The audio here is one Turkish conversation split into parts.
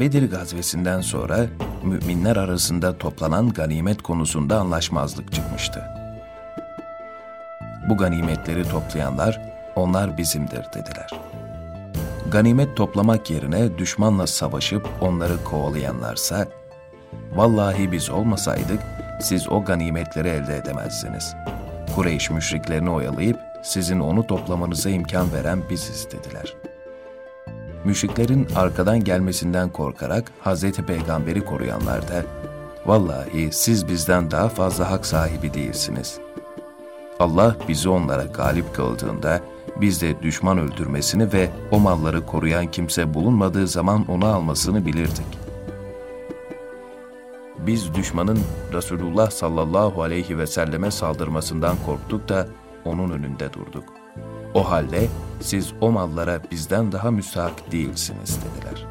Bedir gazvesinden sonra müminler arasında toplanan ganimet konusunda anlaşmazlık çıkmıştı. Bu ganimetleri toplayanlar, onlar bizimdir dediler. Ganimet toplamak yerine düşmanla savaşıp onları kovalayanlarsa, vallahi biz olmasaydık siz o ganimetleri elde edemezsiniz. Kureyş müşriklerini oyalayıp sizin onu toplamanıza imkan veren biziz dediler. Müşriklerin arkadan gelmesinden korkarak Hazreti Peygamber'i koruyanlar da, vallahi siz bizden daha fazla hak sahibi değilsiniz. Allah bizi onlara galip kıldığında, biz de düşman öldürmesini ve o malları koruyan kimse bulunmadığı zaman onu almasını bilirdik. Biz düşmanın Resulullah sallallahu aleyhi ve selleme saldırmasından korktuk da onun önünde durduk. O halde siz o mallara bizden daha müstahak değilsiniz dediler.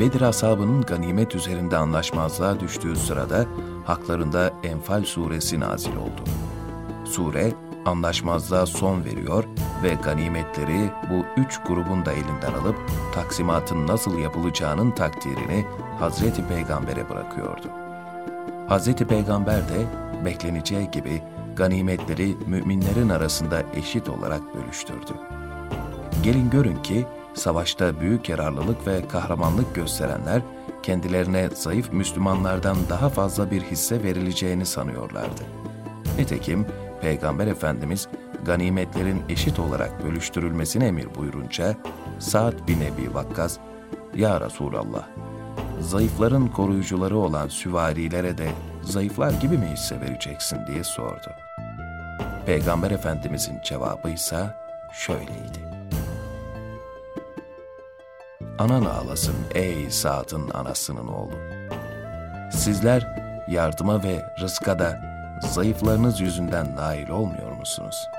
Bedir ashabının ganimet üzerinde anlaşmazlığa düştüğü sırada haklarında Enfal suresi nazil oldu. Sure, anlaşmazlığa son veriyor ve ganimetleri bu üç grubun da elinden alıp taksimatın nasıl yapılacağının takdirini Hazreti Peygamber'e bırakıyordu. Hazreti Peygamber de bekleneceği gibi ganimetleri müminlerin arasında eşit olarak bölüştürdü. Gelin görün ki savaşta büyük yararlılık ve kahramanlık gösterenler kendilerine zayıf Müslümanlardan daha fazla bir hisse verileceğini sanıyorlardı. Nitekim Peygamber Efendimiz ganimetlerin eşit olarak bölüştürülmesini emir buyurunca Sa'd bin Ebi Vakkas, ''Ya Resulallah, zayıfların koruyucuları olan süvarilere de zayıflar gibi mi hisse vereceksin?'' diye sordu. Peygamber Efendimizin cevabı ise şöyleydi. Anan ağlasın ey Sa'd'ın anasının oğlu. Sizler yardıma ve rızka da zayıflarınız yüzünden nail olmuyor musunuz?''